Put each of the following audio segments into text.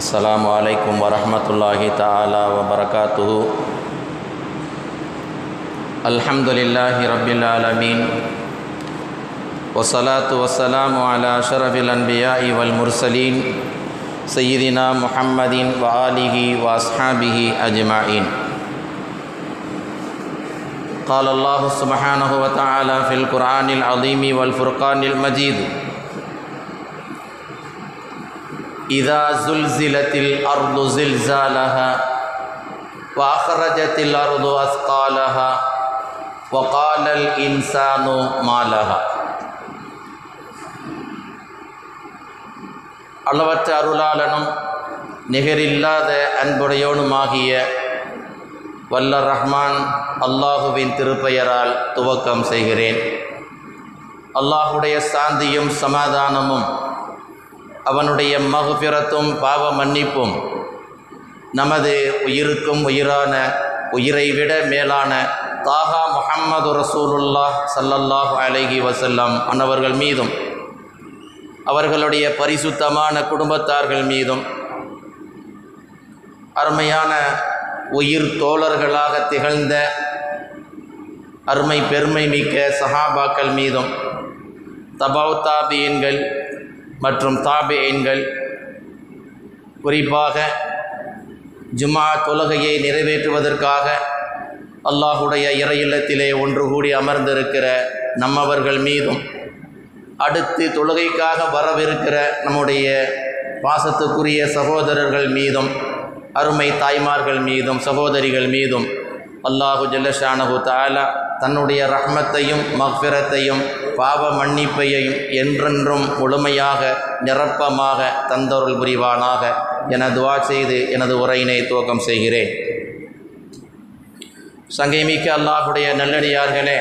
السلام عليكم ورحمة الله تعالى وبركاته. الحمد لله رب العالمين. والصلاة والسلام على أشرف الأنبياء والمرسلين سيدنا محمد وآله وأصحابه أجمعين. قال الله سبحانه وتعالى في القرآن العظيم والفرقان المجيد إذا زلزلت الأرض زلزالها وأخرجت الأرض أثقالها وقال الإنسان ما لها அளவற்ற அருளாளனும் நிகரில்லாத அன்புடையோனுமாகிய வல்ல ரஹ்மான் அல்லாஹுவின் திருப்பெயரால் துவக்கம் செய்கிறேன் அல்லாஹுடைய சாந்தியும் சமாதானமும் அவனுடைய மகுபிரத்தும் பாவ மன்னிப்பும் நமது உயிருக்கும் உயிரான உயிரை விட மேலான தாகா முஹம்மது ரசூலுல்லாஹ் சல்லல்லாஹ் அலைகி வசல்லம் அன்னவர்கள் மீதும் அவர்களுடைய பரிசுத்தமான குடும்பத்தார்கள் மீதும் அருமையான உயிர் தோழர்களாக திகழ்ந்த அருமை பெருமை மிக்க சஹாபாக்கள் மீதும் தபாவ் தாபியன்கள் மற்றும் தாபியன்கள் குறிப்பாக ஜுமா தொழுகையை நிறைவேற்றுவதற்காக அல்லாஹுடைய இறையில்லத்திலே ஒன்று கூடி அமர்ந்திருக்கிற நம்மவர்கள் மீதும் அடுத்து தொழுகைக்காக வரவிருக்கிற நம்முடைய பாசத்துக்குரிய சகோதரர்கள் மீதும் அருமை தாய்மார்கள் மீதும் சகோதரிகள் மீதும் அல்லாஹு ஜல்லஷானஹு தாலா தன்னுடைய ரஹ்மத்தையும் மஃபிரத்தையும் பாவ மன்னிப்பையையும் என்றென்றும் முழுமையாக நிரப்பமாக தந்தொருள் புரிவானாக. என துவா செய்து எனது உரையினை துவக்கம் செய்கிறேன். சங்கைமிக்க அல்லாஹுடைய நல்லடியார்களே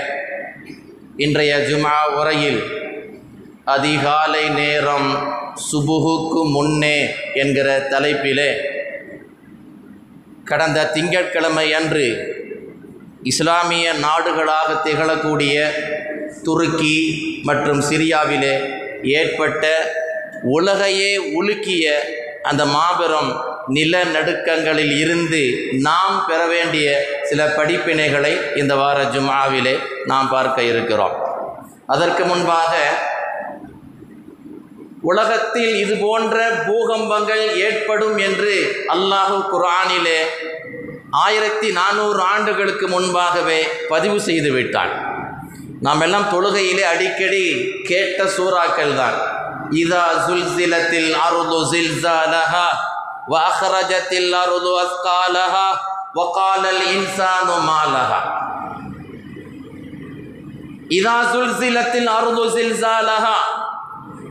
இன்றைய ஜுமா உரையில் அதிகாலை நேரம் சுபுகுக்கு முன்னே என்கிற தலைப்பிலே கடந்த திங்கட்கிழமை அன்று இஸ்லாமிய நாடுகளாக திகழக்கூடிய துருக்கி மற்றும் சிரியாவிலே ஏற்பட்ட உலகையே உலுக்கிய அந்த மாபெரும் நிலநடுக்கங்களில் இருந்து நாம் பெற வேண்டிய சில படிப்பினைகளை இந்த வார ஜுமாவிலே நாம் பார்க்க இருக்கிறோம். அதற்கு முன்பாக உலகத்தில் இது போன்ற பூகம்பங்கள் ஏற்படும் என்று அல்லாஹு குரானிலே ஆயிரத்தி நானூறு ஆண்டுகளுக்கு முன்பாகவே பதிவு செய்து விட்டான். நாம் எல்லாம் தொழுகையிலே அடிக்கடி கேட்ட சூறாக்கள் தான். இதா சுல்சிலத்தில் அருது சில்சாலஹா வஹரஜத்தில் அருது அஸ்காலஹா வகாலல் இன்சானு மாலஹா. இதா சுல்சிலத்தில் அருது சில்சாலஹா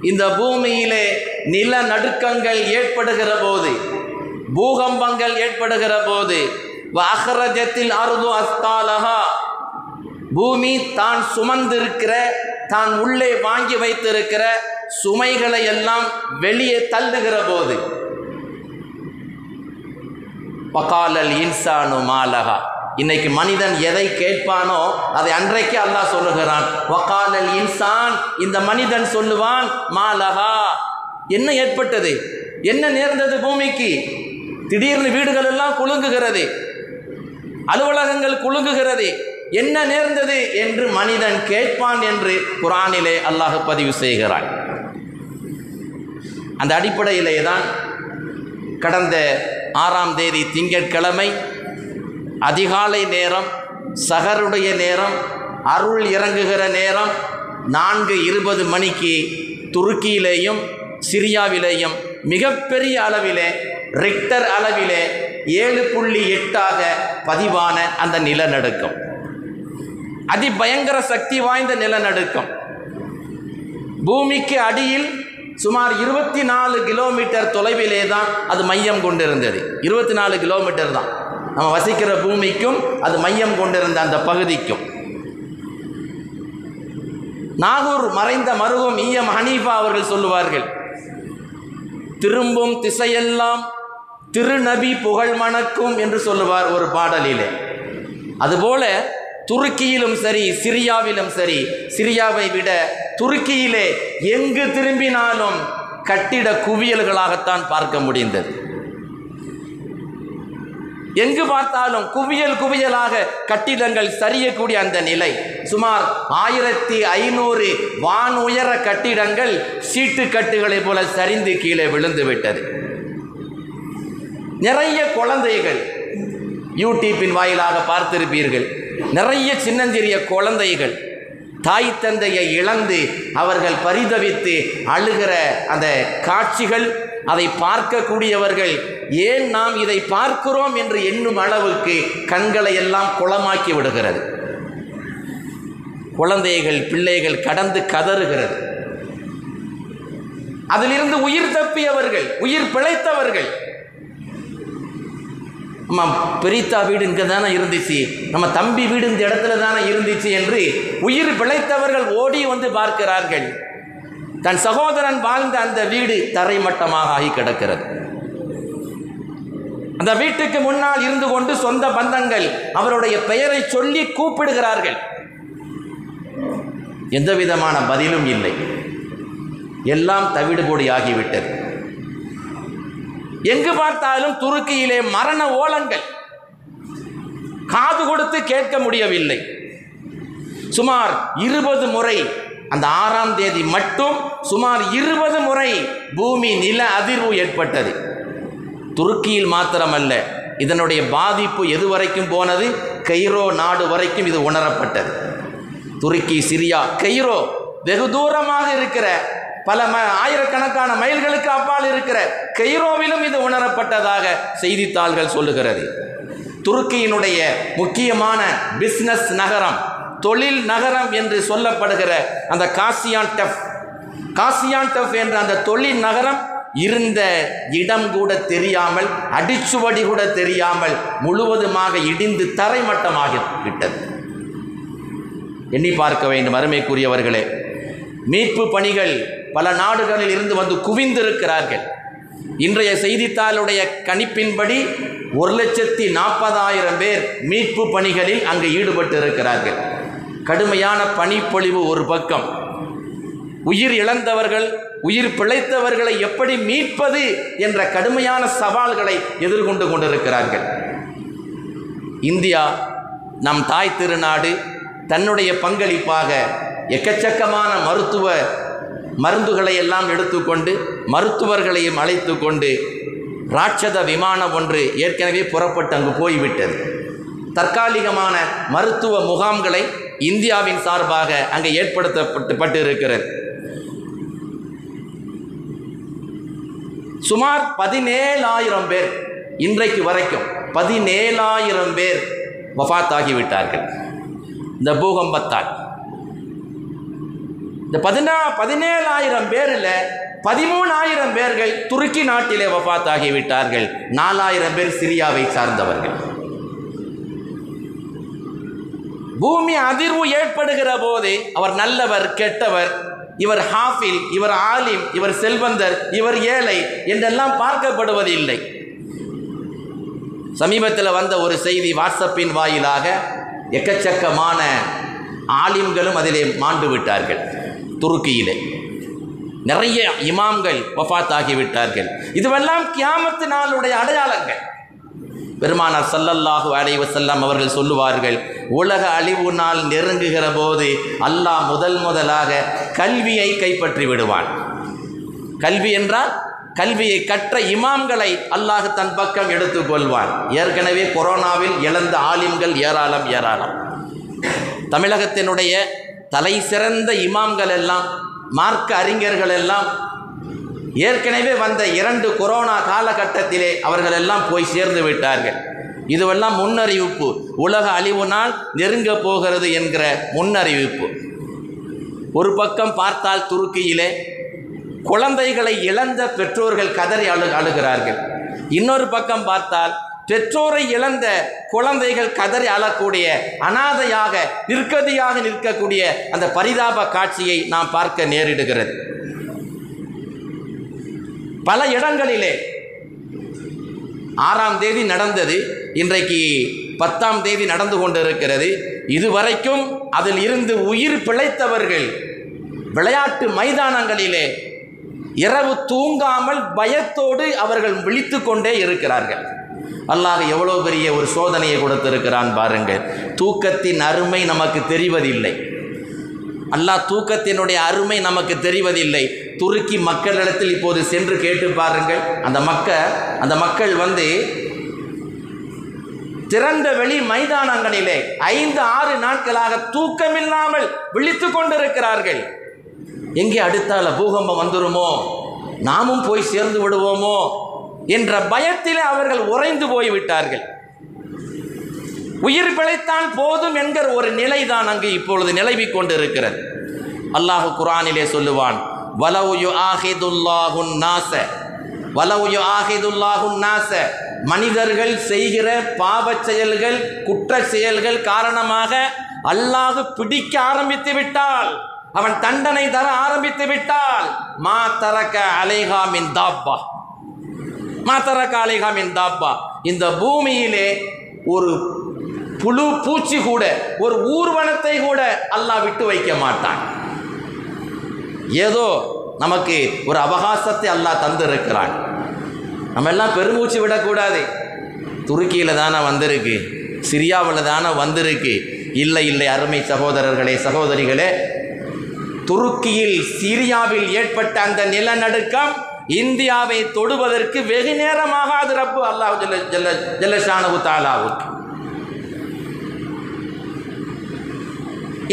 இந்த பூமியிலே நில நடுக்கங்கள் ஏற்படுகிற போது பூகம்பங்கள் ஏற்படுகிற போது அகரஜத்தில் அருது அஸ்தாலகா பூமி தான் சுமந்திருக்கிற தான் உள்ளே வாங்கி வைத்திருக்கிற சுமைகளை எல்லாம் வெளியே தள்ளுகிற போது. பகாலல் இன்சானு மாலகா இன்னைக்கு மனிதன் எதை கேட்பானோ அதை அன்றைக்கு அல்லாஹ் சொல்லுகிறான். வக்காலல் இன்சான் இந்த மனிதன் சொல்லுவான் மாலகா என்ன ஏற்பட்டது? என்ன நேர்ந்தது பூமிக்கு? திடீர்னு வீடுகள் எல்லாம் குலுங்குகிறது. அலுவலகங்கள் குலுங்குகிறது. என்ன நேர்ந்தது என்று மனிதன் கேட்பான் என்று குரானிலே அல்லாஹ் பதிவு செய்கிறான். அந்த அடிப்படையிலே தான் கடந்த ஆறாம் தேதி திங்கட்கிழமை அதிகாலை நேரம் சகருடைய நேரம் அருள் இறங்குகிற நேரம் நான்கு இருபது மணிக்கு துருக்கியிலேயும் சிரியாவிலேயும் மிகப்பெரிய அளவிலே ரிக்டர் அளவிலே ஏழு புள்ளி எட்டாக பதிவான அந்த நிலநடுக்கம். அதிபயங்கர சக்தி வாய்ந்த நிலநடுக்கம். பூமிக்கு அடியில் சுமார் இருபத்தி நாலு கிலோமீட்டர் தொலைவிலே தான் அது மையம் கொண்டிருந்தது. இருபத்தி நாலு கிலோமீட்டர் தான். நம்ம வசிக்கிற பூமிக்கும் அது மையம் கொண்டிருந்த அந்த பகுதிக்கும். நாகூர் மறைந்த மருகும் ஈயம் ஹனீஃபா அவர்கள் சொல்லுவார்கள் திரும்பும் திசையெல்லாம் திருநபி புகழ் மணக்கும் என்று சொல்லுவார் ஒரு பாடலிலே. அதுபோல துருக்கியிலும் சரி சிரியாவிலும் சரி சிரியாவை விட துருக்கியிலே எங்கு திரும்பினாலும் கட்டிட குவியல்களாகத்தான் பார்க்க முடிந்தது. எங்கு பார்த்தாலும் குவியல் குவியலாக கட்டிடங்கள் சரியக்கூடிய அந்த நிலை. சுமார் ஆயிரத்தி ஐநூறு வான் உயர கட்டிடங்கள் சீட்டு போல சரிந்து கீழே விழுந்து விட்டது. நிறைய குழந்தைகள் யூடியூப்பின் வாயிலாக பார்த்திருப்பீர்கள். நிறைய சின்னஞ்சிறிய குழந்தைகள் தாய் தந்தையை இழந்து அவர்கள் பரிதவித்து அழுகிற அந்த காட்சிகள் அதை பார்க்கக்கூடியவர்கள் ஏன் நாம் இதை பார்க்கிறோம்? என்று எண்ணும் அளவுக்கு கண்களை எல்லாம் குளமாக்கி விடுகிறது. குழந்தைகள் பிள்ளைகள் கடந்து கதறுகிறது. அதிலிருந்து உயிர் தப்பியவர்கள் உயிர் பிழைத்தவர்கள் நம்ம பெரித்தா வீடு இங்கே தானே இருந்துச்சு. நம்ம தம்பி வீடு இந்த இடத்துல தானே இருந்துச்சு என்று உயிர் பிழைத்தவர்கள் ஓடி வந்து பார்க்கிறார்கள். தன் சகோதரன் வாழ்ந்த அந்த வீடு தரைமட்டமாக ஆகி கிடக்கிறது. அந்த வீட்டுக்கு முன்னால் இருந்து கொண்டு சொந்த பந்தங்கள் அவருடைய பெயரை சொல்லி கூப்பிடுகிறார்கள். எந்த விதமான பதிலும் இல்லை. எல்லாம் தவிடுபொடி ஆகிவிட்டது எங்கு பார்த்தாலும் துருக்கியிலே மரண ஓலங்கள். காது கொடுத்து கேட்க முடியவில்லை. சுமார் இருபது முறை அந்த ஆறாம் தேதி மட்டும் சுமார் இருபது முறை பூமி நில அதிர்வு ஏற்பட்டது. துருக்கியில் மாத்திரமல்ல இதனுடைய பாதிப்பு எது வரைக்கும் போனது? கைரோ நாடு வரைக்கும் இது உணரப்பட்டது. துருக்கி சிரியா கைரோ வெகு தூரமாக இருக்கிற பல ம ஆயிரக்கணக்கான மைல்களுக்கு அப்பால் இருக்கிற கெய்ரோவிலும் இது உணரப்பட்டதாக செய்தித்தாள்கள் சொல்லுகிறது. துருக்கியினுடைய முக்கியமான பிஸ்னஸ் நகரம் தொழில் நகரம் என்று சொல்லப்படுகிற அந்த காசியான் டஃப் காசியான் டஃப் என்ற அந்த தொழில் நகரம் இருந்த இடம் கூட தெரியாமல் அடிச்சுவடி கூட தெரியாமல் முழுவதுமாக இடிந்து தரைமட்டமாகி விட்டது. எண்ணி பார்க்க வேண்டும் அருமைக்குரியவர்களே. மீட்பு பணிகள் பல நாடுகளில் இருந்து வந்து குவிந்திருக்கிறார்கள். இன்றைய செய்தித்தாளுடைய கணிப்பின்படி ஒரு லட்சத்தி நாற்பதாயிரம் பேர் மீட்பு பணிகளில் அங்கு ஈடுபட்டு இருக்கிறார்கள் கடுமையான பனிப்பொழிவு ஒரு பக்கம். உயிர் இழந்தவர்கள் உயிர் பிழைத்தவர்களை எப்படி மீட்பது என்ற கடுமையான சவால்களை எதிர்கொண்டு கொண்டிருக்கிறார்கள். இந்தியா நம் தாய் திருநாடு தன்னுடைய பங்களிப்பாக எக்கச்சக்கமான மருத்துவ மருந்துகளை எல்லாம் எடுத்துக்கொண்டு மருத்துவர்களையும் அழைத்து கொண்டு ராட்சத விமானம் ஒன்று ஏற்கனவே புறப்பட்டு அங்கு போய்விட்டது. தற்காலிகமான மருத்துவ முகாம்களை இந்தியாவின் சார்பாக அங்கே ஏற்படுத்தப்பட்டு இருக்கிறது சுமார் பதினேழாயிரம் பேர் இன்றைக்கு வரைக்கும் பதினேழாயிரம் பேர் வஃத்தாகிவிட்டார்கள். இந்த பூகம்பத்தால். இந்த பதினா பதினேழாயிரம் பேரில் பதிமூணாயிரம் பேர்கள் துருக்கி நாட்டிலே வபாத்தாகிவிட்டார்கள் நாலாயிரம் பேர் சிரியாவை சார்ந்தவர்கள். பூமி அதிர்வு ஏற்படுகிற போது அவர் நல்லவர் கெட்டவர் இவர் ஹாஃபில் இவர் ஆலிம் இவர் செல்வந்தர் இவர் ஏழை என்றெல்லாம் பார்க்கப்படுவதில்லை சமீபத்தில் வந்த ஒரு செய்தி வாட்ஸ்அப்பின் வாயிலாக எக்கச்சக்கமான ஆலிம்களும் அதிலே மாண்டு விட்டார்கள். துருக்கியிலே. நிறைய இமாம்கள் வஃத் ஆகிவிட்டார்கள் இதுவெல்லாம் கியாமத்து நாளுடைய அடையாளங்கள். பெருமானார் சல்லல்லாஹு அலைஹி செல்லம் அவர்கள் சொல்லுவார்கள் உலக அழிவு நாள் நெருங்குகிற போது அல்லாஹ் முதல் முதலாக கல்வியை கைப்பற்றி விடுவான். கல்வி என்றால் கல்வியை கற்ற இமாம்களை அல்லாஹ் தன் பக்கம் எடுத்துக்கொள்வான். ஏற்கனவே கொரோனாவில் இழந்த ஆலிம்கள் ஏராளம் ஏராளம். தமிழகத்தினுடைய தலை சிறந்த இமாம்கள் எல்லாம் மார்க்க அறிஞர்கள் எல்லாம் ஏற்கனவே வந்த இரண்டு கொரோனா காலகட்டத்திலே அவர்கள் எல்லாம் போய் சேர்ந்து விட்டார்கள். இதுவெல்லாம் முன்னறிவிப்பு. உலக அழிவு நாள் நெருங்க போகிறது என்கிற முன்னறிவிப்பு. ஒரு பக்கம் பார்த்தால் துருக்கியிலே குழந்தைகளை இழந்த பெற்றோர்கள் கதறி அழு அழுகிறார்கள். இன்னொரு பக்கம் பார்த்தால் பெற்றோரை இழந்த குழந்தைகள் கதறி அழக்கூடிய அனாதையாக நிற்கதியாக நிற்கக்கூடிய அந்த பரிதாப காட்சியை நாம் பார்க்க நேரிடுகிறது. பல இடங்களிலே ஆறாம் தேதி நடந்தது இன்றைக்கு பத்தாம் தேதி நடந்து கொண்டிருக்கிறது. இதுவரைக்கும் அதில் இருந்து உயிர் பிழைத்தவர்கள் விளையாட்டு மைதானங்களிலே இரவு தூங்காமல் பயத்தோடு அவர்கள் விழித்து கொண்டே இருக்கிறார்கள். அல்லாஹ் எவ்வளோ பெரிய ஒரு சோதனையை கொடுத்திருக்கிறான் பாருங்கள். தூக்கத்தின் அருமை நமக்கு தெரிவதில்லை. அல்லாஹ் தூக்கத்தினுடைய அருமை நமக்கு தெரிவதில்லை. துருக்கி மக்களிடத்தில் இப்போது சென்று கேட்டு பாருங்கள். அந்த மக்கள் அந்த மக்கள் வந்து திறந்த வெளி மைதானங்களிலே ஐந்து ஆறு நாட்களாக தூக்கமில்லாமல் விழித்து கொண்டிருக்கிறார்கள். எங்கே அடுத்தால பூகம்பம் வந்துருமோ? நாமும் போய் சேர்ந்து விடுவோமோ? என்ற பயத்திலே அவர்கள் உறைந்து போய்விட்டார்கள். உயிர் பிழைத்தால் போதும் என்கிற ஒரு நிலைதான் அங்கு இப்பொழுது நிலவிக் கொண்டிருக்கிறது. அல்லாஹு குரானிலே சொல்லுவான் வலவு யு ஆஹிதுல்லாஹுன் நாச வலவு யு ஆஹிதுல்லாஹுன் நாச மனிதர்கள் செய்கிற பாவச் செயல்கள் குற்ற செயல்கள் காரணமாக அல்லாஹு பிடிக்க ஆரம்பித்து விட்டால் அவன் தண்டனை தர ஆரம்பித்து விட்டால் மா தரக்க அலைகாமின் தாப்பா. மாத்தர அலைஹா மின் தாப்பா இந்த பூமியிலே ஒரு புழு பூச்சி கூட ஒரு ஊர்வனத்தை கூட அல்லாஹ் விட்டு வைக்க மாட்டான். ஏதோ நமக்கு ஒரு அவகாசத்தை அல்லாஹ் தந்திருக்கிறான். நம்ம எல்லாம் பெருமூச்சு விடக்கூடாது. துருக்கியில் தானே வந்திருக்கு சிரியாவில் தானே வந்திருக்கு. இல்லை இல்லை அருமை சகோதரர்களே சகோதரிகளே துருக்கியில் சிரியாவில் ஏற்பட்ட அந்த நிலநடுக்கம் இந்தியாவை தொடுவதற்கு வெகு நேரமாகாது ரப்பு. அல்லாஹ் ஜல்ல ஜல்ல ஜல்லஷானு தாலாவுக்கு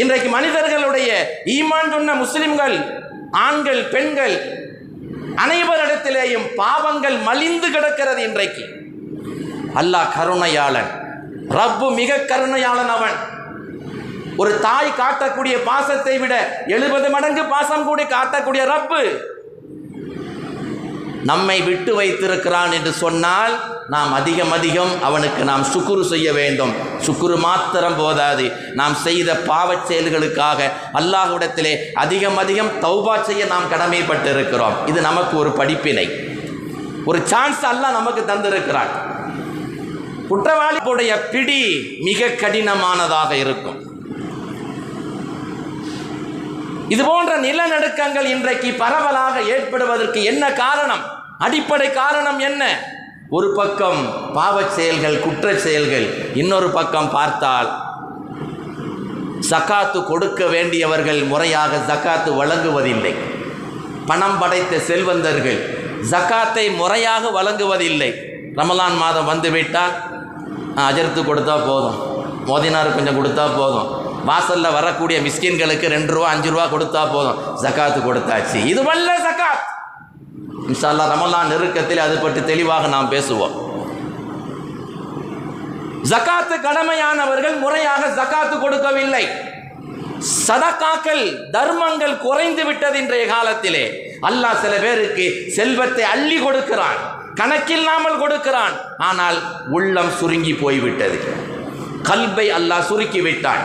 இன்றைக்கு மனிதர்களுடைய ஈமான் சொன்ன முஸ்லிம்கள் ஆண்கள் பெண்கள் அனைவரிடத்திலேயும் பாவங்கள் மலிந்து கிடக்கிறது இன்றைக்கு. அல்லாஹ் கருணையாளன் ரப்பு மிக கருணையாளன் அவன். ஒரு தாய் காட்டக்கூடிய பாசத்தை விட எழுபது மடங்கு பாசம் கூட காட்டக்கூடிய ரப்பு. நம்மை விட்டு வைத்திருக்கிறான் என்று சொன்னால் நாம் அதிகம் அதிகம் அவனுக்கு நாம் சுக்குரு செய்ய வேண்டும். சுக்குரு மாத்திரம் போதாது. நாம் செய்த பாவச் செயல்களுக்காக அல்லாஹ்விடத்திலே அதிகம் அதிகம் தௌபா செய்ய நாம் கடமைப்பட்டிருக்கிறோம். இது நமக்கு ஒரு படிப்பினை. ஒரு சான்ஸ் அல்லாஹ் நமக்கு தந்திருக்கிறான். குற்றவாளிகளுடைய பிடி மிக கடினமானதாக இருக்கும். இது போன்ற நிலநடுக்கங்கள் இன்றைக்கு பரவலாக ஏற்படுவதற்கு என்ன காரணம்? அடிப்படை காரணம் என்ன? ஒரு பக்கம் பாவச் செயல்கள் குற்ற செயல்கள் இன்னொரு பக்கம் பார்த்தால் சக்காத்து கொடுக்க வேண்டியவர்கள் முறையாக ஜக்காத்து வழங்குவதில்லை. பணம் படைத்த செல்வந்தர்கள் ஜக்காத்தை முறையாக வழங்குவதில்லை. ரமலான் மாதம் வந்துவிட்டால் அஜர்த்து கொடுத்தா போதும். மோதினார் கொஞ்சம் கொடுத்தா போதும். வாசலில் வரக்கூடிய மிஸ்கின்களுக்கு ரெண்டு ரூபா அஞ்சு ரூபா கொடுத்தா போதும். ஜக்காத்து கொடுத்தாச்சு. இது வல்ல ஜக்காத் இன்ஷால்லா ரமலான் நெருக்கத்தில் அது பற்றி தெளிவாக நாம் பேசுவோம். ஜக்காத்து கடமையானவர்கள் முறையாக ஜக்காத்து கொடுக்கவில்லை. சதக்காக்கள் தர்மங்கள் குறைந்து விட்டது இன்றைய காலத்திலே. அல்லாஹ் சில பேருக்கு செல்வத்தை அள்ளி கொடுக்கிறான் கணக்கில்லாமல் கொடுக்கிறான். ஆனால் உள்ளம் சுருங்கி போய்விட்டது. கல்வை அல்லாஹ் சுருக்கி விட்டான்.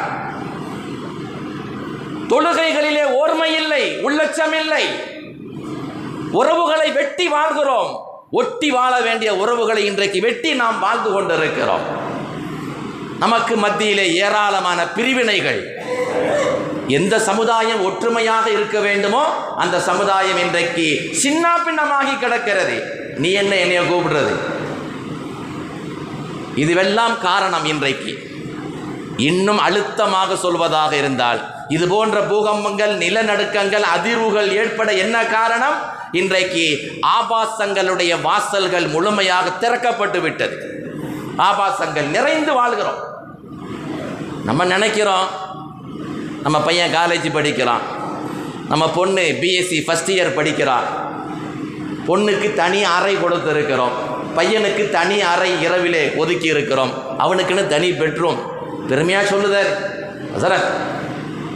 தொழுகைகளிலே ஓர்மை இல்லை உள்ளச்சம் இல்லை. உறவுகளை வெட்டி வாழ்கிறோம். ஒட்டி வாழ வேண்டிய உறவுகளை இன்றைக்கு வெட்டி நாம் வாழ்ந்து கொண்டிருக்கிறோம். நமக்கு மத்தியிலே ஏராளமான பிரிவினைகள். எந்த சமுதாயம் ஒற்றுமையாக இருக்க வேண்டுமோ அந்த சமுதாயம் இன்றைக்கு சின்ன பின்னமாகி கிடக்கிறது. நீ என்ன என்னைய கூப்பிடுறது? இதுவெல்லாம் காரணம் இன்றைக்கு. இன்னும் அழுத்தமாக சொல்வதாக இருந்தால் இது போன்ற பூகம்பங்கள் நிலநடுக்கங்கள் அதிர்வுகள் ஏற்பட என்ன காரணம்? இன்றைக்கு ஆபாசங்களுடைய வாசல்கள் முழுமையாக திறக்கப்பட்டு விட்டது. ஆபாசங்கள் நிறைந்து வாழ்கிறோம். நம்ம நினைக்கிறோம் நம்ம பையன் காலேஜ் படிக்கிறான். நம்ம பொண்ணு பிஎஸ்சி ஃபஸ்ட் இயர் படிக்கிறான். பொண்ணுக்கு தனி அறை கொடுத்துருக்கிறோம். பையனுக்கு தனி அறை இரவிலே ஒதுக்கி இருக்கிறோம். அவனுக்குன்னு தனி பெட்ரூம் பெருமையாக சொல்லுதார். சார்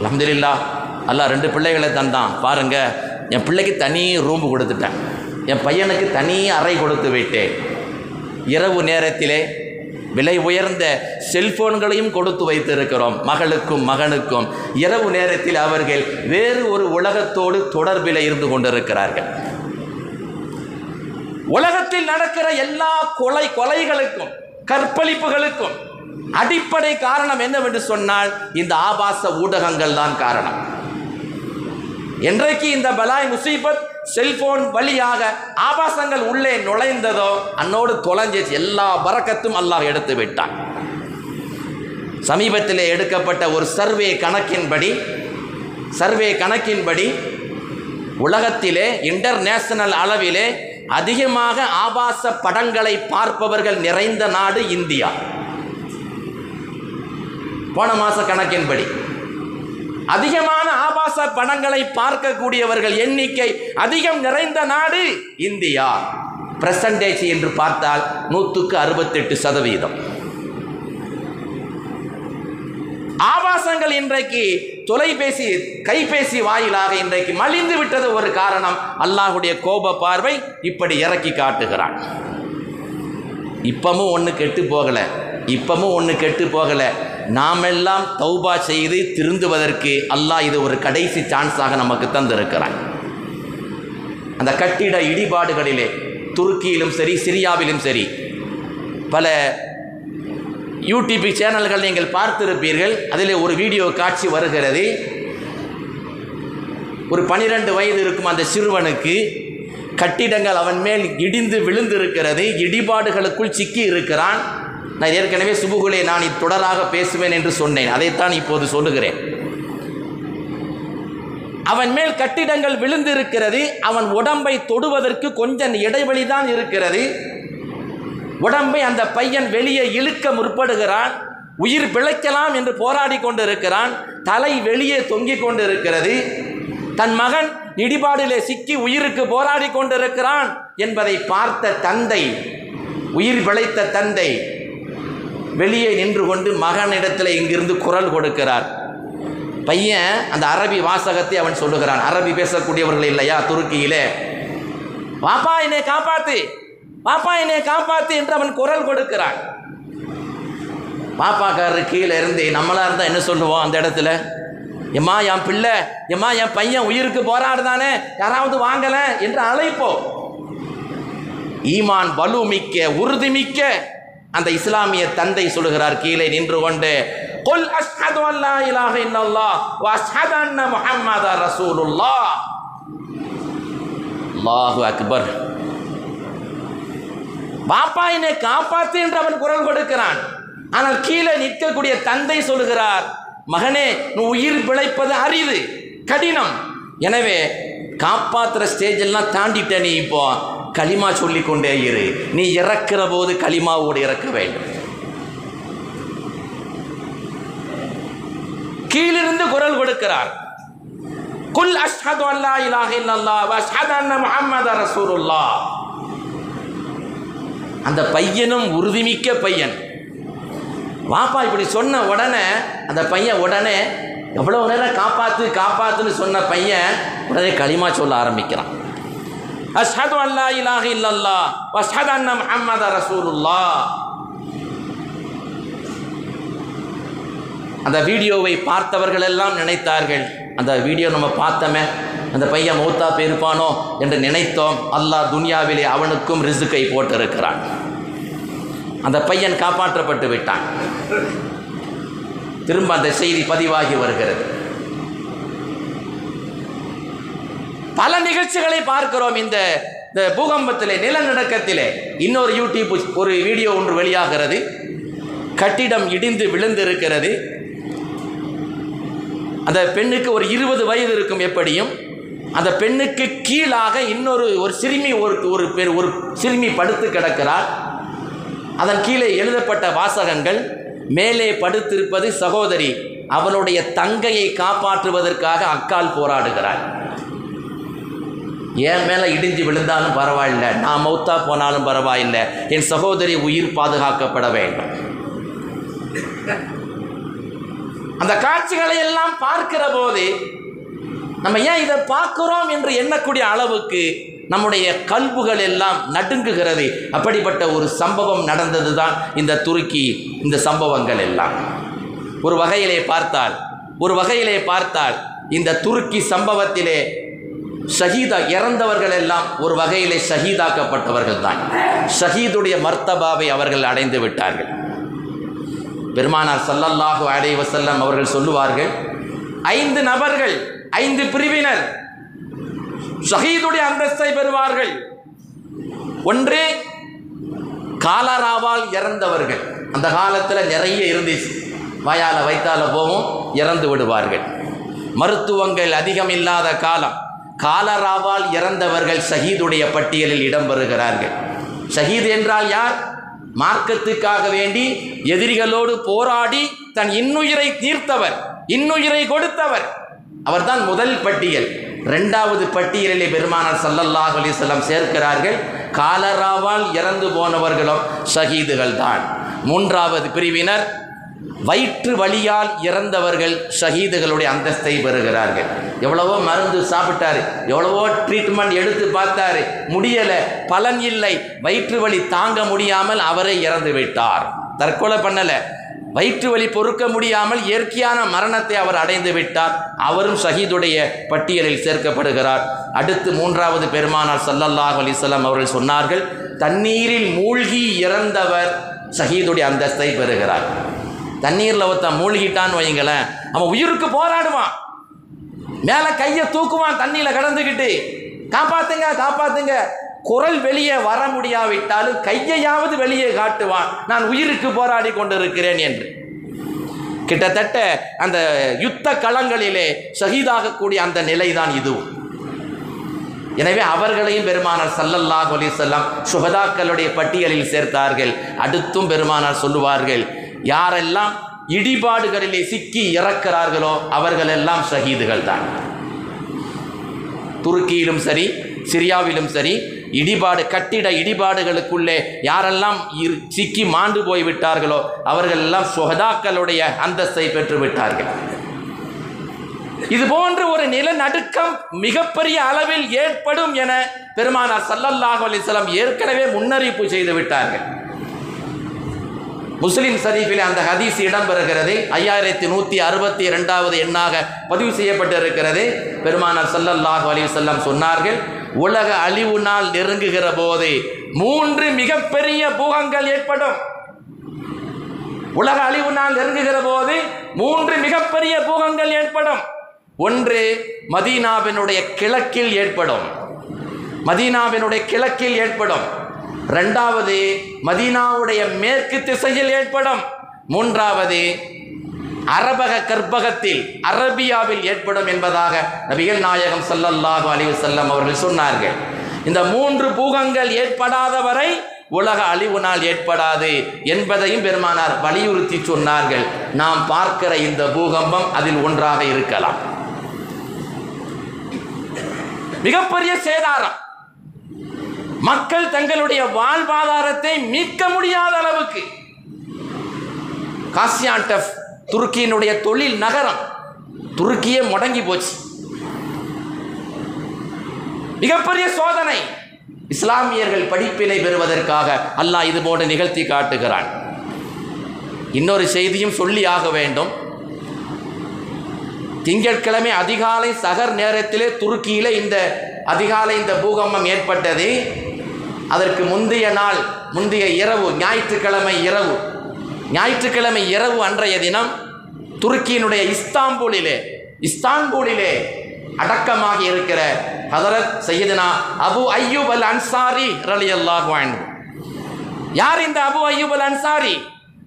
அலமதுல்லா அல்லாஹ் ரெண்டு பிள்ளைகளை தந்தான். பாருங்க என் பிள்ளைக்கு தனி ரூம் கொடுத்துட்டேன். என் பையனுக்கு தனி அறை கொடுத்து விட்டேன். இரவு நேரத்திலே விலை உயர்ந்த செல்போன்களையும் கொடுத்து வைத்திருக்கிறோம். மகளுக்கும் மகனுக்கும். இரவு நேரத்தில் அவர்கள் வேறு ஒரு உலகத்தோடு தொடர்பில் இருந்து கொண்டிருக்கிறார்கள். உலகத்தில் நடக்கிற எல்லா கொலை கொலைகளுக்கும் கற்பழிப்புகளுக்கும் அடிப்படை காரணம் என்னவென்று சொன்னால் இந்த ஆபாச ஊடகங்கள் தான் காரணம். என்றைக்கு இந்த பலாய் முசீபத் செல்போன் வழியாக ஆபாசங்கள் உள்ளே நுழைந்ததோ அன்னோடு தொலைஞ்சிச்சு. எல்லா பறக்கத்தும் அல்லாஹ் எடுத்து விட்டான். சமீபத்தில் எடுக்கப்பட்ட ஒரு சர்வே கணக்கின்படி சர்வே கணக்கின்படி உலகத்திலே இன்டர்நேஷனல் அளவிலே அதிகமாக ஆபாச படங்களை பார்ப்பவர்கள் நிறைந்த நாடு இந்தியா. போன மாத கணக்கின்படி. அதிகமான ஆபாச படங்களை பார்க்கக்கூடியவர்கள் எண்ணிக்கை அதிகம் நிறைந்த நாடு இந்தியா. பிரசன்டேஜ் என்று பார்த்தால் நூற்றுக்கு அறுபத்தெட்டு சதவீதம். ஆபாசங்கள் இன்றைக்கு தொலைபேசி கைபேசி வாயிலாக இன்றைக்கு மலிந்து விட்டது ஒரு காரணம் அல்லாஹுடைய கோப பார்வை இப்படி இறக்கி காட்டுகிறான். இப்பமும் ஒன்று கெட்டு போகலை இப்பமும் ஒன்று கெட்டு போகலை நாமெல்லாம் தௌபா செய்து திருந்துவதற்கு அல்லாஹ் இது ஒரு கடைசி சான்ஸாக நமக்கு தந்திருக்கிறான். அந்த கட்டிட இடிபாடுகளிலே துருக்கியிலும் சரி சிரியாவிலும் சரி பல யூடியூப் சேனல்கள் நீங்கள் பார்த்திருப்பீர்கள். அதில் ஒரு வீடியோ காட்சி வருகிறது. ஒரு பனிரெண்டு வயது இருக்கும் அந்த சிறுவனுக்கு கட்டிடங்கள் அவன் மேல் இடிந்து விழுந்திருக்கிறது இடிபாடுகளுக்குள் சிக்கி இருக்கிறான். நான் ஏற்கனவே சுபுகுலே நான் தொடராக பேசுவேன் என்று சொன்னேன். அதைத்தான் இப்போது சொல்லுகிறேன். அவன் மேல் கட்டிடங்கள் விழுந்திருக்கிறது. அவன் உடம்பை தொடுவதற்கு கொஞ்சம் இடைவெளி தான் இருக்கிறது. உடம்பை அந்த பையன் வெளியே இழுக்க முற்படுகிறான். உயிர் பிழைக்கலாம் என்று போராடி கொண்டிருக்கிறான். தலை வெளியே தொங்கிக் கொண்டிருக்கிறது. தன் மகன் இடிபாடிலே சிக்கி உயிருக்கு போராடி கொண்டிருக்கிறான் என்பதை பார்த்த தந்தை உயிர் பிழைத்த தந்தை வெளியே நின்று கொண்டு மகனிடத்தில் இங்கிருந்து குரல் கொடுக்கிறார். பையன் அந்த அரபி வாசகத்தை அவன் சொல்லுகிறான். அரபி பேசக்கூடியவர்கள் இல்லையா? துருக்கியிலே. பாப்பா என்னை காப்பாத்து. பாப்பா என்னை காப்பாத்து என்று அவன் குரல் கொடுக்கிறான். பாப்பாக்காரர் கீழே இருந்து நம்மளா இருந்தா என்ன சொல்லுவோம் அந்த இடத்துல? எம்மா என் பிள்ளை எம்மா என் பையன் உயிருக்கு போராடுதானே யாராவது வாங்கல என்று அழைப்போம். ஈமான் வலுமிக்க உறுதிமிக்க அந்த இஸ்லாமிய தந்தை சொல்லுகிறார் கீழே நின்று கொண்டு கொல் அஷ்ஹது அல்லா இலாஹ இல்லல்லாஹ் வ அஷ்ஹது அன்ன முஹம்மத ரசூலுல்லாஹ். அல்லாஹு அக்பர். பாப்பா என்னை காப்பாத்து என்று அவன் குரல் கொடுக்கிறான். ஆனால் கீழே நிற்கக்கூடிய தந்தை சொல்லுகிறார் மகனே நீ உயிர் பிழைப்பது அரிது கடினம். எனவே காப்பாத்துற ஸ்டேஜ் எல்லாம் தாண்டிட்ட நீ இப்போ களிமா சொல்லிக்கொண்டே இரு. நீ இறக்கிற போது களிமாவோடு இறக்க வேண்டும். கீழிருந்து குரல் கொடுக்கிறார். குல் அஷ்ஹது அல்லா இலாஹ இல்லல்லாஹ் வ அஷ்ஹது அன்ன முஹம்மத ரசூலுல்லாஹ். அந்த பையனும் உறுதிமிக்க பையன். வாப்பா இப்படி சொன்ன உடனே அந்த பையன் உடனே எவ்வளவு நேரம் காப்பாத்து காப்பாத்துன்னு சொன்ன பையன் உடனே களிமா சொல்ல ஆரம்பிக்கிறான். அஷ்ஹது அல்லா இலாஹ இல்லல்லாஹ் வ அஷ்ஹது அன்ன முஹம்மத அந்த வீடியோவை பார்த்தவர்கள் எல்லாம் நினைத்தார்கள். அந்த வீடியோ நம்ம பார்த்தோமே அந்த பையன் மௌத்தா போயிருப்பானோ என்று நினைத்தோம். அல்லாஹ் துனியாவிலே அவனுக்கும் ரிசுக்கை போட்டிருக்கிறான். அந்த பையன் காப்பாற்றப்பட்டு விட்டான். திரும்ப அந்த செய்தி பதிவாகி வருகிறது. பல நிகழ்ச்சிகளை பார்க்கிறோம் இந்த இந்த பூகம்பத்திலே நிலநடுக்கத்திலே. இன்னொரு யூடியூப் ஒரு வீடியோ ஒன்று வெளியாகிறது. கட்டிடம் இடிந்து விழுந்திருக்கிறது. அந்த பெண்ணுக்கு ஒரு இருபது வயது இருக்கும் எப்படியும். அந்த பெண்ணுக்கு கீழாக இன்னொரு ஒரு சிறுமி ஒரு ஒரு பேர் ஒரு சிறுமி படுத்து கிடக்கிறார் அதன் கீழே எழுதப்பட்ட வாசகங்கள். மேலே படுத்திருப்பது சகோதரி அவளுடைய தங்கையை காப்பாற்றுவதற்காக அக்கால் போராடுகிறார் என் மேலே இடிஞ்சு விழுந்தாலும் பரவாயில்லை நான் மௌத்தா போனாலும் பரவாயில்லை என் சகோதரி உயிர் பாதுகாக்கப்பட வேண்டும். அந்த காட்சிகளை எல்லாம் பார்க்கிற போது நம்ம ஏன் இதை பார்க்கிறோம் என்று எண்ணக்கூடிய அளவுக்கு நம்முடைய கல்புகள் எல்லாம் நடுங்குகிறது. அப்படிப்பட்ட ஒரு சம்பவம் நடந்தது தான் இந்த துருக்கி இந்த சம்பவங்கள் எல்லாம். ஒரு வகையிலே பார்த்தால் ஒரு வகையிலே பார்த்தால் இந்த துருக்கி சம்பவத்திலே ஷஹீதா இறந்தவர்கள் எல்லாம் ஒரு வகையிலே ஷஹீதாக்கப்பட்டவர்கள் தான் ஷஹீதுடைய மர்த்தபாவை அவர்கள் அடைந்து விட்டார்கள். பெருமானார் சல்லல்லாஹு அலைஹி அவர்கள் சொல்லுவார்கள் ஐந்து நபர்கள் ஐந்து பிரிவினர் ஷஹீதுடைய அந்தஸ்தை பெறுவார்கள். ஒன்று காலராவால் இறந்தவர்கள். அந்த காலத்தில் நிறைய இருந்துச்சு. வயால வைத்தால போவும் இறந்து விடுவார்கள். மருத்துவங்கள் அதிகம் இல்லாத காலம். காலராவால் இறந்தவர்கள் ஷஹீதுடைய பட்டியலில் இடம்பெறுகிறார்கள். ஷஹீத் என்றால் யார்? மார்க்கத்துக்காக வேண்டி எதிரிகளோடு போராடி தன் இன்னுயிரை தீர்த்தவர் இன்னுயிரை கொடுத்தவர். அவர்தான் முதல் பட்டியல். இரண்டாவது பட்டியலிலே பெருமானார் சல்லல்லாஹ் அலிசல்லாம் சேர்க்கிறார்கள். காலராவால் இறந்து போனவர்களும் ஷஹீதுகள் தான் மூன்றாவது பிரிவினர் வயிற்று வழியால் இறந்தவர்கள் ஷஹீதுகளுடைய அந்தஸ்தை பெறுகிறார்கள். எவ்வளவோ மருந்து சாப்பிட்டாரு எவ்வளவோ ட்ரீட்மெண்ட் எடுத்து பார்த்தாரு முடியலை பலன் இல்லை வயிற்று வலி தாங்க முடியாமல் அவரை இறந்து விட்டார் தற்கொலை பண்ணலை. வயிற்று வலி பொறுக்க முடியாமல் இயற்கையான மரணத்தை அவர் அடைந்து விட்டார். அவரும் ஷஹீதுடைய பட்டியலில் சேர்க்கப்படுகிறார். அடுத்து மூன்றாவது பெருமானார் சல்லல்லாஹ் அலிசல்லாம் அவர்கள் சொன்னார்கள் தண்ணீரில் மூழ்கி இறந்தவர் ஷஹீதுடைய அந்தஸ்தை பெறுகிறார். தண்ணீரில் ஒருத்தன் மூழ்கிட்டான்னு வைங்களேன் அவன் உயிருக்கு போராடுவான். மேலே கையை தூக்குவான் தண்ணியில் கடந்துக்கிட்டு காப்பாத்துங்க காப்பாத்துங்க. குரல் வெளியே வர முடியாவிட்டாலும் கையையாவது வெளியே காட்டுவான். நான் உயிருக்கு போராடி கொண்டிருக்கிறேன் என்று. கிட்டத்தட்ட அந்த யுத்த களங்களிலே ஷஹீதாகக்கூடிய அந்த நிலைதான் இதுவும். எனவே அவர்களையும் பெருமானார் சல்லல்லாஹு அலிசல்லாம் சுகதாக்களுடைய பட்டியலில் சேர்த்தார்கள். அடுத்தும் பெருமானார் சொல்லுவார்கள் யாரெல்லாம் இடிபாடுகளிலே சிக்கி இறக்கிறார்களோ அவர்களெல்லாம் ஷஹீதுகள் தான் துருக்கியிலும் சரி சிரியாவிலும் சரி இடிபாடு கட்டிட இடிபாடுகளுக்குள்ளே யாரெல்லாம் இரு- சிக்கி மாண்டு போய் விட்டார்களோ அவர்கள் எல்லாம் சுகதாக்களுடைய அந்தஸ்தை பெற்று விட்டார்கள் இது போன்ற ஒரு நிலநடுக்கம் மிகப்பெரிய அளவில் ஏற்படும் என பெருமானார் சல்லல்லாஹ் அலிஸ்லாம் ஏற்கனவே முன்னறிவிப்பு செய்து விட்டார்கள். முஸ்லிம் சரீஃபில் அந்த ஹதீஸ் இடம்பெறுகிறது. ஐயாயிரத்தி நூற்றி அறுபத்தி இரண்டாவது எண்ணாக பதிவு செய்யப்பட்டிருக்கிறது. பெருமானார் சல்லல்லாஹு அலைஹி சொன்னார்கள் உலக அழிவு நாள் நெருங்குகிற போது மூன்று மிகப்பெரிய பூகங்கள் ஏற்படும். உலக அழிவு நாள் நெருங்குகிற போது மூன்று மிகப்பெரிய பூகங்கள் ஏற்படும். ஒன்று மதீனாவினுடைய கிழக்கில் ஏற்படும். மதீனாவினுடைய கிழக்கில் ஏற்படும். ரெண்டாவது மதீனாவுடைய மேற்கு திசையில் ஏற்படும். மூன்றாவது அரபக கற்பகத்தில் அரபியாவில் ஏற்படும் என்பதாக நபிகள் நாயகம் சல்லல்லாஹு அலி செல்லம் அவர்கள் சொன்னார்கள். இந்த மூன்று பூகங்கள் ஏற்படாத வரை உலக அழிவு நாள் ஏற்படாது என்பதையும் பெருமானார் வலியுறுத்தி சொன்னார்கள். நாம் பார்க்கிற இந்த பூகம்பம் அதில் ஒன்றாக இருக்கலாம். மிகப்பெரிய சேதாரம். மக்கள் தங்களுடைய வாழ்வாதாரத்தை மீட்க முடியாத அளவுக்கு. காசியாண்டஃப் துருக்கியினுடைய தொழில் நகரம் துருக்கியே முடங்கி போச்சு. மிகப்பெரிய சோதனை. இஸ்லாமியர்கள் படிப்பினை பெறுவதற்காக அல்லாஹ் இது போன்று நிகழ்த்தி காட்டுகிறான். இன்னொரு செய்தியும் சொல்லி ஆக வேண்டும். திங்கட்கிழமை அதிகாலை சகர் நேரத்திலே துருக்கியிலே இந்த அதிகாலை இந்த பூகம்பம் ஏற்பட்டது. அதற்கு முந்தைய நாள் முந்தைய இரவு ஞாயிற்றுக்கிழமை இரவு ஞாயிற்றுக்கிழமை இரவு அன்றைய தினம் துருக்கியினுடைய இஸ்தாம்பூலிலே இஸ்தான்பூலிலே அடக்கமாக இருக்கிற ஹதரத் சையதுனா அபு ஐயூப் அல் அன்சாரி ரலி அல்லாஹ் யார் இந்த அபு ஐயூப் அல் அன்சாரி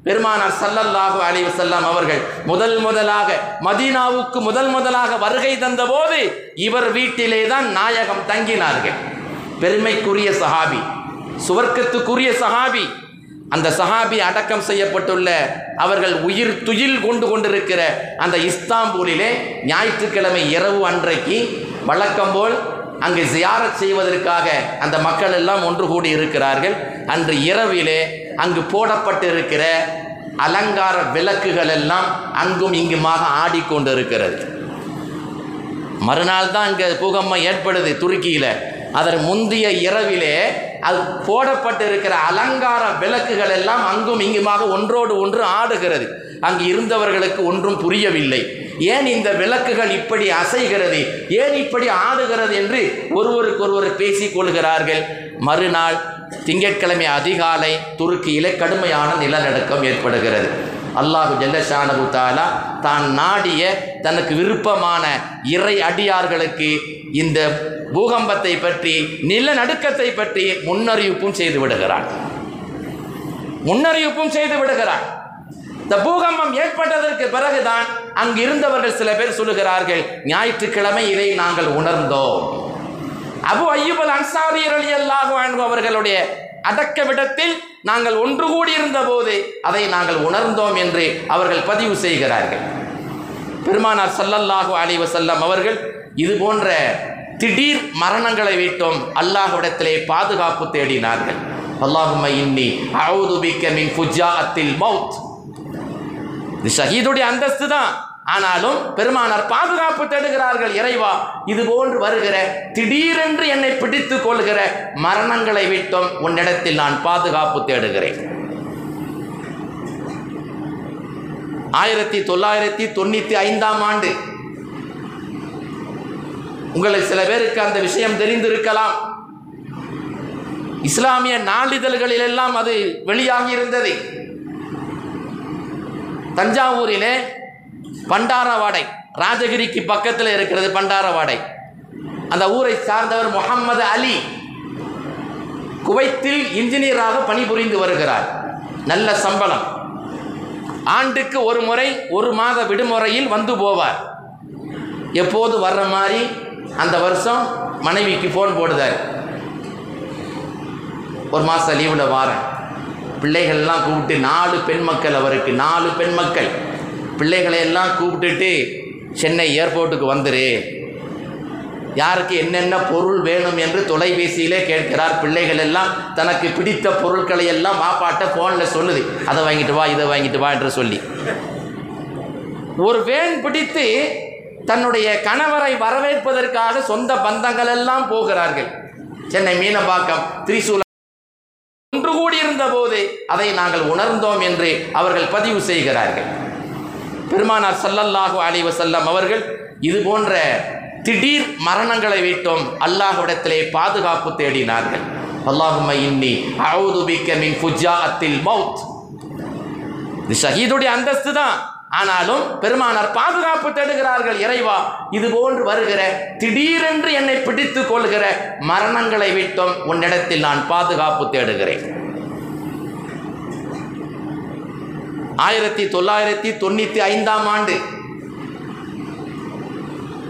பெருமானார் சல்லல்லாஹு அலி வசல்லாம் அவர்கள் முதல் முதலாக மதீனாவுக்கு முதல் முதலாக வருகை தந்தபோது இவர் வீட்டிலே தான் நாயகம் தங்கினார்கள். பெருமைக்குரிய சஹாபி சுவர்க்கத்துக்குரிய சஹாபி அந்த சஹாபி அடக்கம் செய்யப்பட்டுள்ள அவர்கள் உயிர் துயில் கொண்டு கொண்டிருக்கிற அந்த இஸ்தாம்பூலிலே ஞாயிற்றுக்கிழமை இரவு அன்றைக்கு வழக்கம்போல் அங்கு ஜியாரத் செய்வதற்காக அந்த மக்கள் எல்லாம் ஒன்று கூடி இருக்கிறார்கள். அன்று இரவிலே அங்கு போடப்பட்டிருக்கிற அலங்கார விளக்குகள் எல்லாம் அங்கும் இங்குமாக ஆடிக்கொண்டிருக்கிறது. மறுநாள் தான் அங்கே பூகம்பம் ஏற்படுது துருக்கியில். அதன் முந்தைய இரவிலே அது போடப்பட்டிருக்கிற அலங்கார விளக்குகள் எல்லாம் அங்கும் இங்குமாக ஒன்றோடு ஒன்று ஆடுகிறது. அங்கு இருந்தவர்களுக்கு ஒன்றும் புரியவில்லை. ஏன் இந்த விளக்குகள் இப்படி அசைகிறது? ஏன் இப்படி ஆடுகிறது என்று ஒருவருக்கொருவர் பேசிக் கொள்கிறார்கள். மறுநாள் திங்கட்கிழமை அதிகாலை துருக்கியிலே கடுமையான நிலநடுக்கம் ஏற்படுகிறது. அல்லாஹு ஜல்லஷானகு தாலா தான் நாடிய தனக்கு விருப்பமான இறை அடியார்களுக்கு இந்த பூகம்பத்தை பற்றி நிலநடுக்கத்தை பற்றி முன்னறிவிப்பும் செய்து விடுகிறான். முன்னறிவிப்பும் செய்து விடுகிறான். இந்த பூகம்பம் ஏற்பட்டதற்கு பிறகுதான் அங்கு இருந்தவர்கள் சில பேர் சொல்லுகிறார்கள் ஞாயிற்றுக்கிழமை இதை நாங்கள் உணர்ந்தோம். அபு ஐயூபல் அன்சாரி ரலியல்லாஹு அன்ஹு அவர்களுடைய அடக்க விடத்தில் நாங்கள் ஒன்று கூடியிருந்த போது அதை நாங்கள் உணர்ந்தோம் என்று அவர்கள் பதிவு செய்கிறார்கள். பெருமானார் சல்லல்லாஹு அலைவ செல்லம் அவர்கள் இது போன்ற திடீர் மரணங்களை விட்டோம் அல்லாஹ்விடத்திலே பாதுகாப்பு தேடினார்கள். அல்லாஹும்ம இன்னி அவுது மின் மின் ஃபுஜாஅத்தில் மவுத் இது ஷஹீதுடைய அந்தஸ்து தான். ஆனாலும் பெருமானார் பாதுகாப்பு தேடுகிறார்கள் இறைவா இது போன்று வருகிற திடீரென்று என்னை பிடித்து கொள்கிற மரணங்களை விட்டும் உன்னிடத்தில் நான் பாதுகாப்பு தேடுகிறேன். ஆயிரத்தி தொள்ளாயிரத்தி தொண்ணூத்தி ஐந்தாம் ஆண்டு. உங்களை சில பேருக்கு அந்த விஷயம் தெரிந்திருக்கலாம். இஸ்லாமிய நாளிதழ்களில் எல்லாம் அது வெளியாகி இருந்தது. தஞ்சாவூரிலே பண்டாரவாடை. ராஜகிரிக்கு பக்கத்தில் இருக்கிறது பண்டாரவாடை. அந்த ஊரை சார்ந்தவர் முகம்மது அலி குவைத்தில் இன்ஜினியராக பணிபுரிந்து வருகிறார். நல்ல சம்பளம். ஆண்டுக்கு ஒரு முறை ஒரு மாத விடுமுறையில் வந்து போவார். எப்போது வர்ற மாதிரி அந்த வருஷம் மனைவிக்கு ஃபோன் போடுதார். ஒரு மாதம் லீவில் வாரேன். பிள்ளைகள்லாம் கூப்பிட்டு நாலு பெண் மக்கள் அவருக்கு நாலு பெண் மக்கள். பிள்ளைகளை எல்லாம் கூப்பிட்டுட்டு சென்னை ஏர்போர்ட்டுக்கு வந்துரு. யாருக்கு என்னென்ன பொருள் வேணும் என்று தொலைபேசியிலே கேட்கிறார். பிள்ளைகள் எல்லாம் தனக்கு பிடித்த பொருட்களை எல்லாம் மாப்பாட்ட ஃபோனில் சொல்லுது. அதை வாங்கிட்டு வா இதை வாங்கிட்டு வா என்று சொல்லி. ஒரு வேன் பிடித்து தன்னுடைய கணவரை வரவேற்பதற்காக சொந்த பந்தங்கள் எல்லாம் போகிறார்கள். சென்னை மீனம்பாக்கம் திரிசூலம் ஒன்று கூடியிருந்த போது அதை நாங்கள் உணர்ந்தோம் என்று அவர்கள் பதிவு செய்கிறார்கள். பெருமானார் சல்லல்லாஹு அலி வசல்லம் அவர்கள் இது போன்ற திடீர் மரணங்களை விட்டோம் அல்லாஹ்விடத்திலே பாதுகாப்பு தேடினார்கள். அல்லாஹும்ம இன்னி அவுது பிக்க மின் ஃபுஜாஅத்தில் மௌத். இது ஷஹீதுடைய அந்தஸ்து தான். ஆனாலும் பெருமானார் பாதுகாப்பு தேடுகிறார்கள் இறைவா இது போன்று வருகிற திடீரென்று என்னை பிடித்து கொள்கிற மரணங்களை விட்டும் உன்னிடத்தில் நான் பாதுகாப்பு தேடுகிறேன். ஆயிரத்தி தொள்ளாயிரத்தி தொண்ணூற்றி ஐந்தாம் ஆண்டு.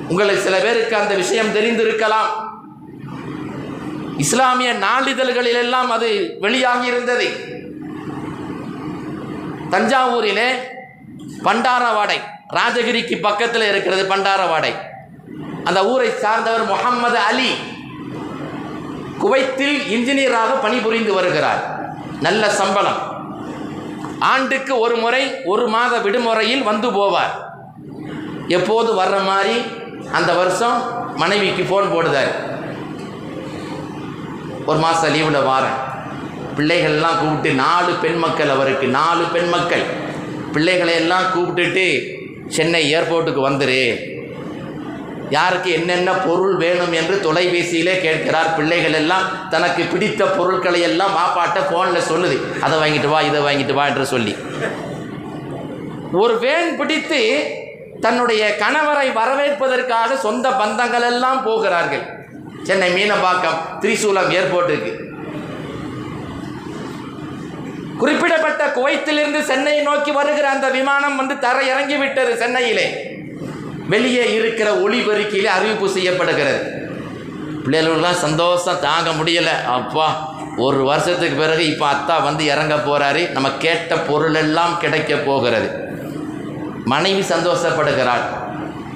உங்களை சில பேருக்கு அந்த விஷயம் தெரிந்திருக்கலாம். இஸ்லாமிய நாளிதழ்களில் எல்லாம் அது வெளியாகி இருந்தது. தஞ்சாவூரிலே பண்டாரவாடை ராஜகிரிக்கு பக்கத்தில் இருக்கிறது பண்டாரவாடை. அந்த ஊரை சார்ந்தவர் முகம்மது அலி குவைத்தில் இன்ஜினியராக பணிபுரிந்து வருகிறார். நல்ல சம்பளம். ஆண்டுக்கு ஒரு முறை ஒரு மாத விடுமுறையில் வந்து போவார். எப்போது வர்ற மாதிரி அந்த வருஷம் மனைவிக்கு ஃபோன் போடுதார். ஒரு மாதம் லீவில் வாரேன். பிள்ளைகள்லாம் கூப்பிட்டு நாலு பெண் மக்கள் அவருக்கு நாலு பெண் மக்கள். பிள்ளைகளையெல்லாம் கூப்பிட்டுட்டு சென்னை ஏர்போர்ட்டுக்கு வந்துரு. யாருக்கு என்னென்ன பொருள் வேணும் என்று தொலைபேசியிலே கேட்கிறார். பிள்ளைகள் எல்லாம் தனக்கு பிடித்த பொருட்களை எல்லாம் மாப்பாட்ட ஃபோனில் சொல்லுது. அதை வாங்கிட்டு வா இதை வாங்கிட்டு வா என்று சொல்லி. ஒரு வேன் பிடித்து தன்னுடைய கணவரை வரவேற்பதற்காக சொந்த பந்தங்கள் எல்லாம் போகிறார்கள். சென்னை மீனம்பாக்கம் திரிசூலம் ஏர்போர்ட்டுக்கு. குறிப்பிடப்பட்ட குவைத்திலிருந்து சென்னையை நோக்கி வருகிற அந்த விமானம் வந்து தர இறங்கிவிட்டது சென்னையிலே. வெளியே இருக்கிற ஒளிபெருக்கிலே அறிவிப்பு செய்யப்படுகிறது. பிள்ளைகளுக்கெல்லாம் சந்தோஷம் தாங்க முடியலை. அப்பா ஒரு வருஷத்துக்கு பிறகு இப்போ அத்தா வந்து இறங்க போகிறாரு நம்ம கேட்ட பொருளெல்லாம் கிடைக்க போகிறது. மனைவி சந்தோஷப்படுகிறாள்.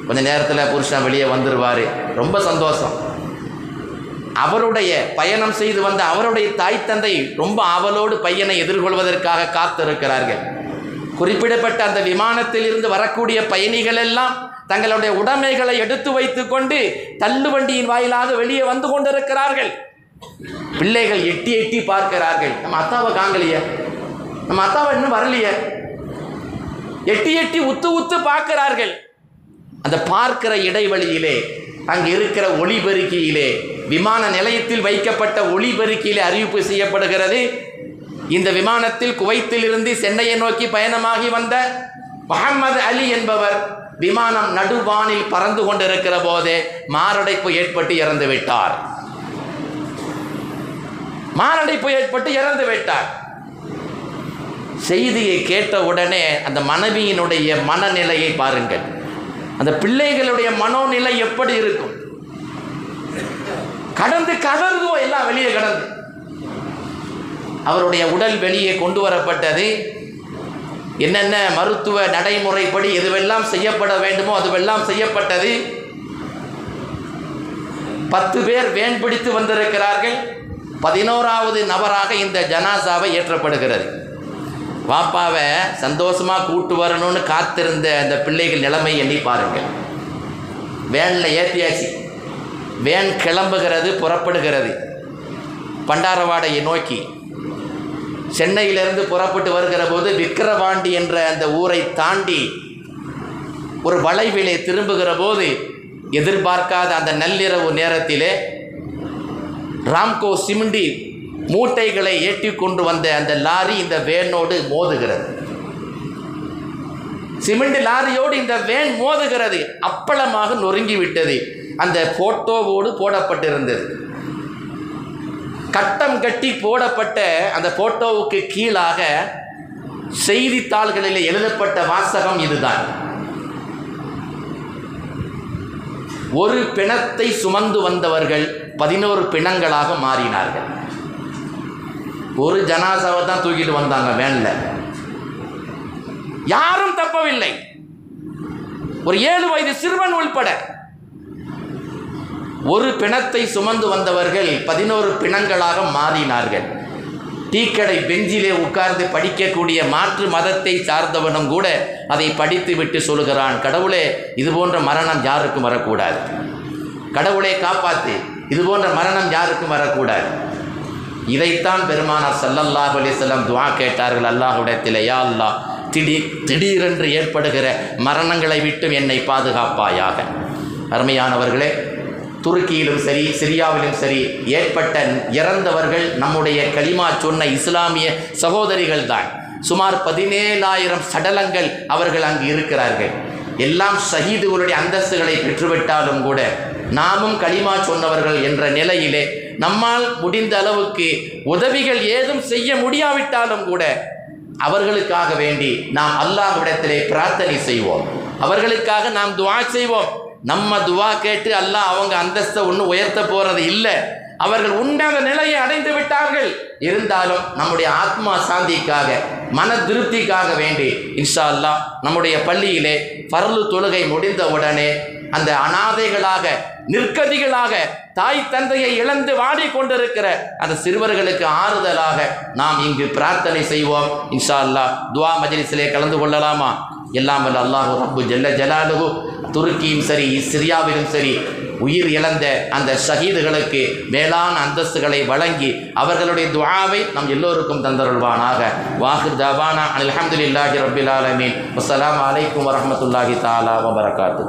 கொஞ்ச நேரத்தில் புருஷன் வெளியே வந்துடுவார் ரொம்ப சந்தோஷம். அவருடைய பயணம் செய்து வந்த அவருடைய தாய் தந்தை ரொம்ப ஆவலோடு பையனை எதிர்கொள்வதற்காக காத்திருக்கிறார்கள். குறிப்பிடப்பட்ட அந்த விமானத்தில் இருந்து வரக்கூடிய பயணிகள் எல்லாம் தங்களுடைய உடைமைகளை எடுத்து வைத்துக்கொண்டு தள்ளுவண்டியின் வாயிலாக வெளியே வந்து கொண்டிருக்கிறார்கள். பிள்ளைகள் எட்டி எட்டி பார்க்கிறார்கள். நம்ம அத்தாவை காங்கலையே நம்ம அத்தாவை இன்னும் வரலையே. எட்டி எட்டி உத்து உத்து பார்க்கிறார்கள். அந்த பார்க்கிற இடைவெளியிலே அங்கு இருக்கிற ஒளிபெருக்கியிலே விமான நிலையத்தில் வைக்கப்பட்ட ஒளிபெருக்கியிலே அறிவிப்பு செய்யப்படுகிறது. இந்த விமானத்தில் குவைத்திலிருந்து சென்னையை நோக்கி பயணமாகி வந்த முகமது அலி என்பவர் விமானம் நடுவானில் பறந்து கொண்டிருக்கிற போதே மாரடைப்பு ஏற்பட்டு இறந்து விட்டார். மாரடைப்பு ஏற்பட்டு இறந்து விட்டார். செய்தியை கேட்ட உடனே அந்த மனைவியினுடைய மனநிலையை பாருங்கள். அந்த பிள்ளைகளுடைய மனோநிலை எப்படி இருக்கும்? கடந்து கதறுதோ எல்லாம் வெளியே கடந்து. அவருடைய உடல் வெளியே கொண்டு வரப்பட்டது. என்னென்ன மருத்துவ நடைமுறைப்படி எதுவெல்லாம் செய்யப்பட வேண்டுமோ அதுவெல்லாம் செய்யப்பட்டது. பத்து பேர் வேன் பிடித்து வந்திருக்கிறார்கள். பதினோராவது நபராக இந்த ஜனாசாவை ஏற்றப்படுகிறது. வாப்பாவை சந்தோஷமாக கூட்டு வரணும்னு காத்திருந்த அந்த பிள்ளைகள் நிலைமை எண்ணி பாருங்கள். வேனில் ஏற்றியாச்சு வேன் கிளம்புகிறது புறப்படுகிறது. பண்டாரவாடையை நோக்கி சென்னையிலிருந்து புறப்பட்டு வருகிற போது விக்கிரவாண்டி என்ற அந்த ஊரை தாண்டி ஒரு வளைவிலே திரும்புகிற போது எதிர்பார்க்காத அந்த நள்ளிரவு நேரத்திலே ராம்கோ சிமிண்டி மூட்டைகளை ஏற்றி கொண்டு வந்த அந்த லாரி இந்த வேனோடு மோதுகிறது. சிமெண்ட் லாரியோடு இந்த வேன் மோதுகிறது. அப்பளமாக நொறுங்கி விட்டது. அந்த போட்டோவோடு போடப்பட்டிருந்தது. கட்டம் கட்டி போடப்பட்ட அந்த போட்டோவுக்கு கீழாக செய்தித்தாள்களில் எழுதப்பட்ட வாசகம் இதுதான். ஒரு பிணத்தை சுமந்து வந்தவர்கள் பதினோரு பிணங்களாக மாறினார்கள். ஒரு ஜனாசாவை தான் தூக்கிட்டு வந்தாங்க வேன்ல. யாரும் தப்பவில்லை. ஒரு ஏழு வயது சிறுவன் உள்பட ஒரு பிணத்தை சுமந்து வந்தவர்கள் பதினோரு பிணங்களாக மாறினார்கள். டீக்கடை பெஞ்சிலே உட்கார்ந்து படிக்கக்கூடிய மாற்று மதத்தை சார்ந்தவனும் கூட அதை படித்து விட்டு சொல்கிறான் கடவுளே இது போன்ற மரணம் யாருக்கும் வரக்கூடாது. கடவுளை காப்பாத்து இது போன்ற மரணம் யாருக்கும் வரக்கூடாது. இதைத்தான் பெருமானார் சல்லல்லாஹ் அலைஹி துவா கேட்டார்கள் அல்லாஹுடத்தில் யா அல்லாஹ் திடீர் திடீரென்று ஏற்படுகிற மரணங்களை விட்டும் என்னை பாதுகாப்பாயாக. அருமையானவர்களே துருக்கியிலும் சரி சிரியாவிலும் சரி ஏற்பட்ட இறந்தவர்கள் நம்முடைய கலிமா சொன்ன இஸ்லாமிய சகோதரிகள் தான் சுமார் பதினேழாயிரம் சடலங்கள் அவர்கள் அங்கு இருக்கிறார்கள். எல்லாம் ஷஹீதுகளுடைய அந்தஸ்துகளை பெற்றுவிட்டாலும் கூட நாமும் களிமா சொன்னவர்கள் என்ற நிலையிலே நம்மால் முடிந்த அளவுக்கு உதவிகள் ஏதும் செய்ய முடியாவிட்டாலும் கூட அவர்களுக்காக வேண்டி நாம் அல்லாஹ்விடத்திலே பிரார்த்தனை செய்வோம். அவர்களுக்காக நாம் துவா செய்வோம். நம்ம துவா கேட்டு அல்லாஹ் அவங்க அந்தஸ்தை ஒன்றும் உயர்த்த போகிறது இல்லை. அவர்கள் உண்டாத நிலையை அடைந்து விட்டார்கள். இருந்தாலும் நம்முடைய ஆத்மா சாந்திக்காக மன திருப்திக்காக வேண்டி இன்ஷா அல்லாஹ் நம்முடைய பள்ளியிலே பரலு தொழுகை முடிந்த உடனே அந்த அனாதைகளாக நிற்கதிகளாக தாய் தந்தையை இழந்து வாடிக்கொண்டிருக்கிற அந்த சிறுவர்களுக்கு ஆறுதலாக நாம் இங்கு பிரார்த்தனை செய்வோம். இன்ஷா அல்லாஹ் துவா மஜிலிசிலே கலந்து கொள்ளலாமா? எல்லாம் வல்ல அல்லாஹு ரப்பு ஜல்ல ஜலாலுகு துருக்கியும் சரி சிரியாவிலும் சரி உயிர் இழந்த அந்த ஷஹீதுகளுக்கு மேலான அந்தஸ்துகளை வழங்கி அவர்களுடைய துவாவை நம் எல்லோருக்கும் தந்தருள்வானாக. வாஹிர் தவானா அலமதுல்லாஹி ரப்பில் ஆலமீன். அஸ்லாம் வலைக்கம் வரமத்துல்லாஹி தாலா வபரகாத்து